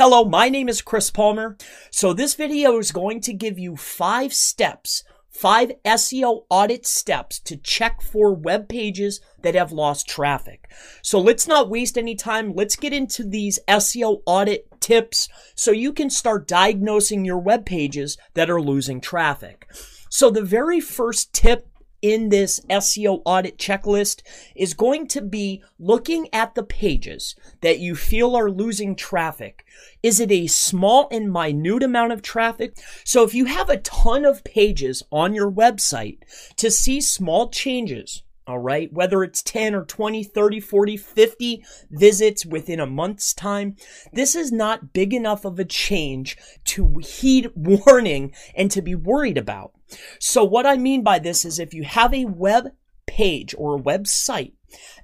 Hello, my name is Chris Palmer. So this video is going to give you five steps, five SEO audit steps to check for web pages that have lost traffic. So let's not waste any time. Let's get into these SEO audit tips so you can start diagnosing your web pages that are losing traffic. So the very first tip in this SEO audit checklist is going to be looking at the pages that you feel are losing traffic. Is it a small and minute amount of traffic? So if you have a ton of pages on your website to see small changes, all right, whether it's 10 or 20, 30, 40, 50 visits within a month's time, this is not big enough of a change to heed warning and to be worried about. So what I mean by this is if you have a web page or a website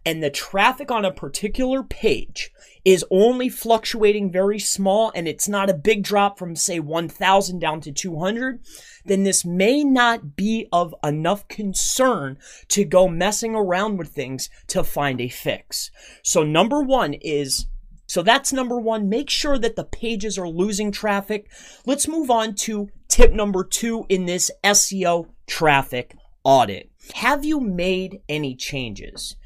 and the traffic on a particular page is only fluctuating very small and it's not a big drop from say 1000 down to 200, then this may not be of enough concern to go messing around with things to find a fix. So number one is so that's number one. Make sure that the pages are losing traffic. Let's move on to tip number two in this SEO traffic audit. Have you made any changes?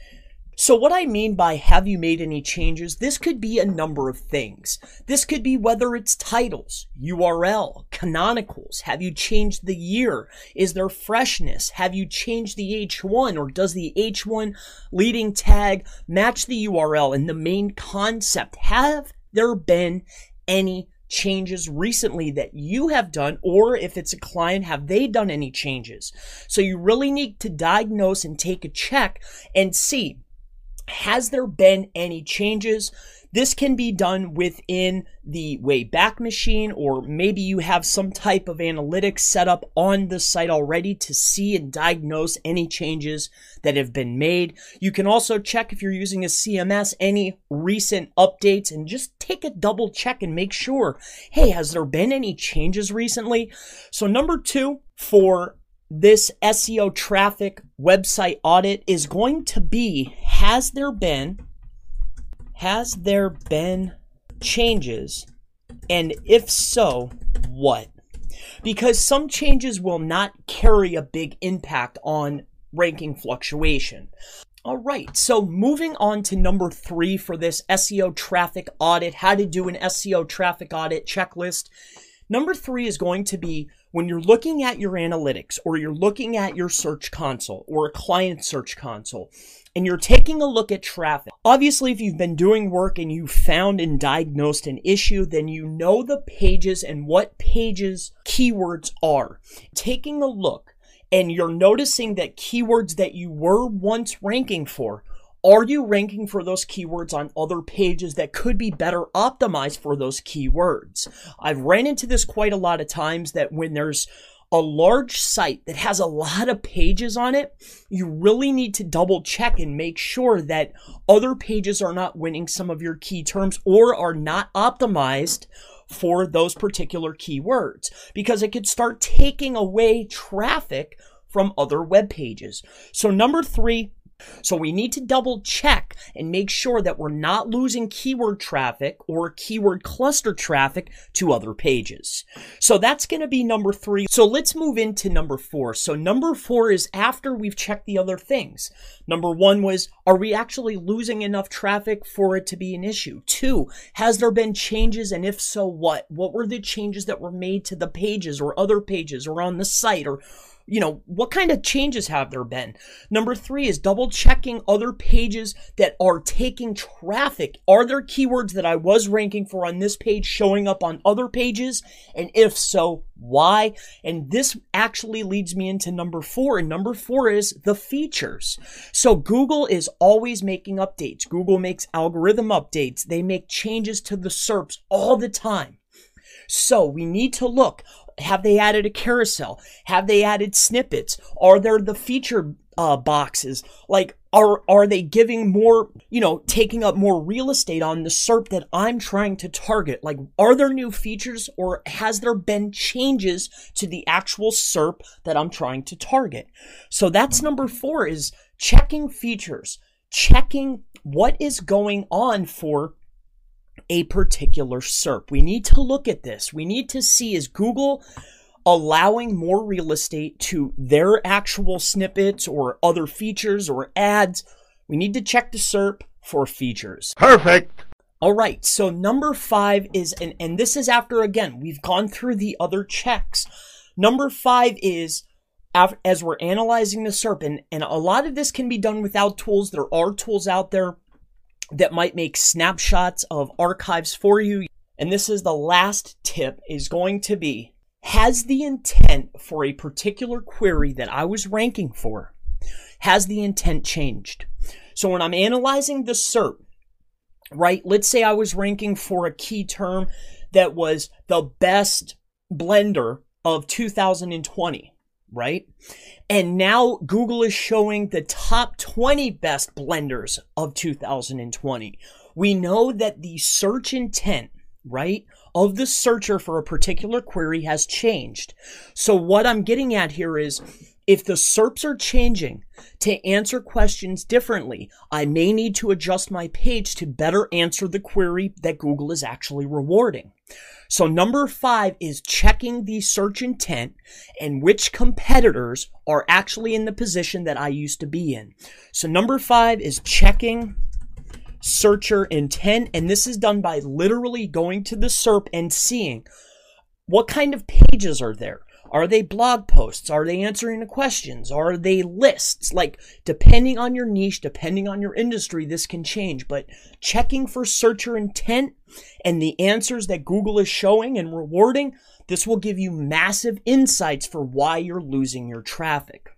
So what I mean by have you made any changes, this could be a number of things. This could be whether it's titles, URL, canonicals. Have you changed the year? Is there freshness? Have you changed the H1 or does the H1 leading tag match the URL and the main concept? Have there been any changes recently that you have done, or if it's a client, have they done any changes? So you really need to diagnose and take a check and see has there been any changes? This can be done within the Wayback Machine, or maybe you have some type of analytics set up on the site already to see and diagnose any changes that have been made. You can also check if you're using a CMS any recent updates and just take a double check and make sure hey, has there been any changes recently? So, number two, for this SEO traffic website audit is going to be has there been has there been changes? And if so what? Because some changes will not carry a big impact on ranking fluctuation. All right, so moving on to number three for this SEO traffic audit, how to do an SEO traffic audit checklist. Number three is going to be when you're looking at your analytics or you're looking at your search console or a client search console and you're taking a look at traffic. Obviously, if you've been doing work and you found and diagnosed an issue, then you know the pages and what pages keywords are. Taking a look and you're noticing that keywords that you were once ranking for are you ranking for those keywords on other pages that could be better optimized for those keywords? I've ran into this quite a lot of times that when there's a large site that has a lot of pages on it, you really need to double check and make sure that other pages are not winning some of your key terms or are not optimized for those particular keywords because it could start taking away traffic from other web pages. So number three, so we need to double check and make sure that we're not losing keyword traffic or keyword cluster traffic to other pages. So that's going to be number three. So let's move into number four. So number four is after we've checked the other things. Number one was, are we actually losing enough traffic for it to be an issue? Two, has there been changes? And if so, what? What were the changes that were made to the pages or other pages or on the site or you know, what kind of changes have there been? Number three is double checking other pages that are taking traffic. Are there keywords that I was ranking for on this page showing up on other pages? And if so, why? And this actually leads me into number four. And number four is the features. So Google is always making updates. Google makes algorithm updates. They make changes to the SERPs all the time. So we need to look have they added a carousel? Have they added snippets? Are there the feature uh, boxes? Like, are are they giving more? You know, taking up more real estate on the SERP that I'm trying to target? Like, are there new features, or has there been changes to the actual SERP that I'm trying to target? So that's number four: is checking features, checking what is going on for a particular SERP. We need to look at this. We need to see is Google allowing more real estate to their actual snippets or other features or ads. We need to check the SERP for features. Perfect. All right, so number five is, and, and this is after, again, we've gone through the other checks. Number five is, as we're analyzing the SERP, and, and a lot of this can be done without tools. There are tools out there that might make snapshots of archives for you. And this is the last tip is going to be, has the intent for a particular query that I was ranking for, has the intent changed? So when I'm analyzing the SERP, right? Let's say I was ranking for a key term that was the best blender of 2020, right? And now Google is showing the top 20 best blenders of 2020. We know that the search intent, right, of the searcher for a particular query has changed. So what I'm getting at here is if the SERPs are changing to answer questions differently, I may need to adjust my page to better answer the query that Google is actually rewarding. So number five is checking the search intent and which competitors are actually in the position that I used to be in. So number five is checking searcher intent. And this is done by literally going to the SERP and seeing what kind of pages are there. Are they blog posts? Are they answering the questions? Are they lists? Like, depending on your niche, depending on your industry, this can change. But checking for searcher intent and the answers that Google is showing and rewarding, this will give you massive insights for why you're losing your traffic.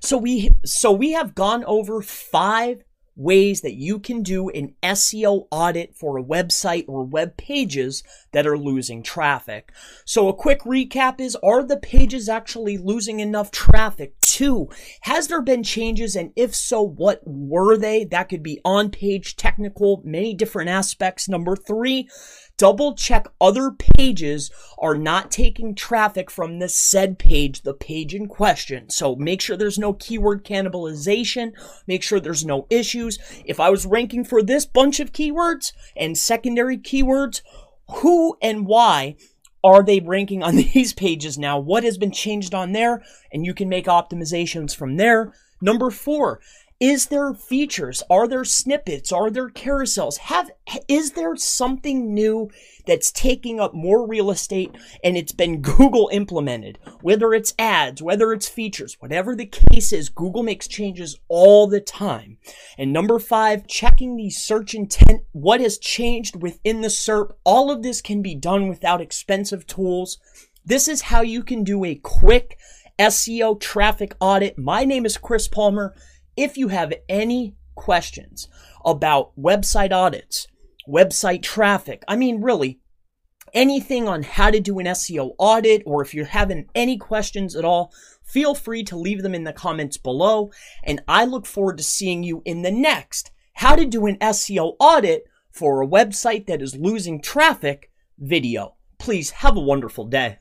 So we, so we have gone over five ways that you can do an SEO audit for a website or web pages that are losing traffic. So a quick recap is, are the pages actually losing enough traffic? Two, has there been changes? And if so, what were they? That could be on page, technical, many different aspects. Number three, double check other pages are not taking traffic from the said page, the page in question. So make sure there's no keyword cannibalization. Make sure there's no issues. If I was ranking for this bunch of keywords and secondary keywords, who and why are they ranking on these pages now? What has been changed on there? And you can make optimizations from there. Number four, is there features? Are there snippets? Are there carousels? Have is there something new that's taking up more real estate and it's been Google implemented? Whether it's ads, whether it's features, whatever the case is, Google makes changes all the time. And number 5, checking the search intent, what has changed within the SERP. All of this can be done without expensive tools. This is how you can do a quick SEO traffic audit. My name is Chris Palmer. If you have any questions about website audits, website traffic, I mean, really, anything on how to do an SEO audit, or if you're having any questions at all, feel free to leave them in the comments below. And I look forward to seeing you in the next How to Do an SEO Audit for a Website That is Losing Traffic video. Please have a wonderful day.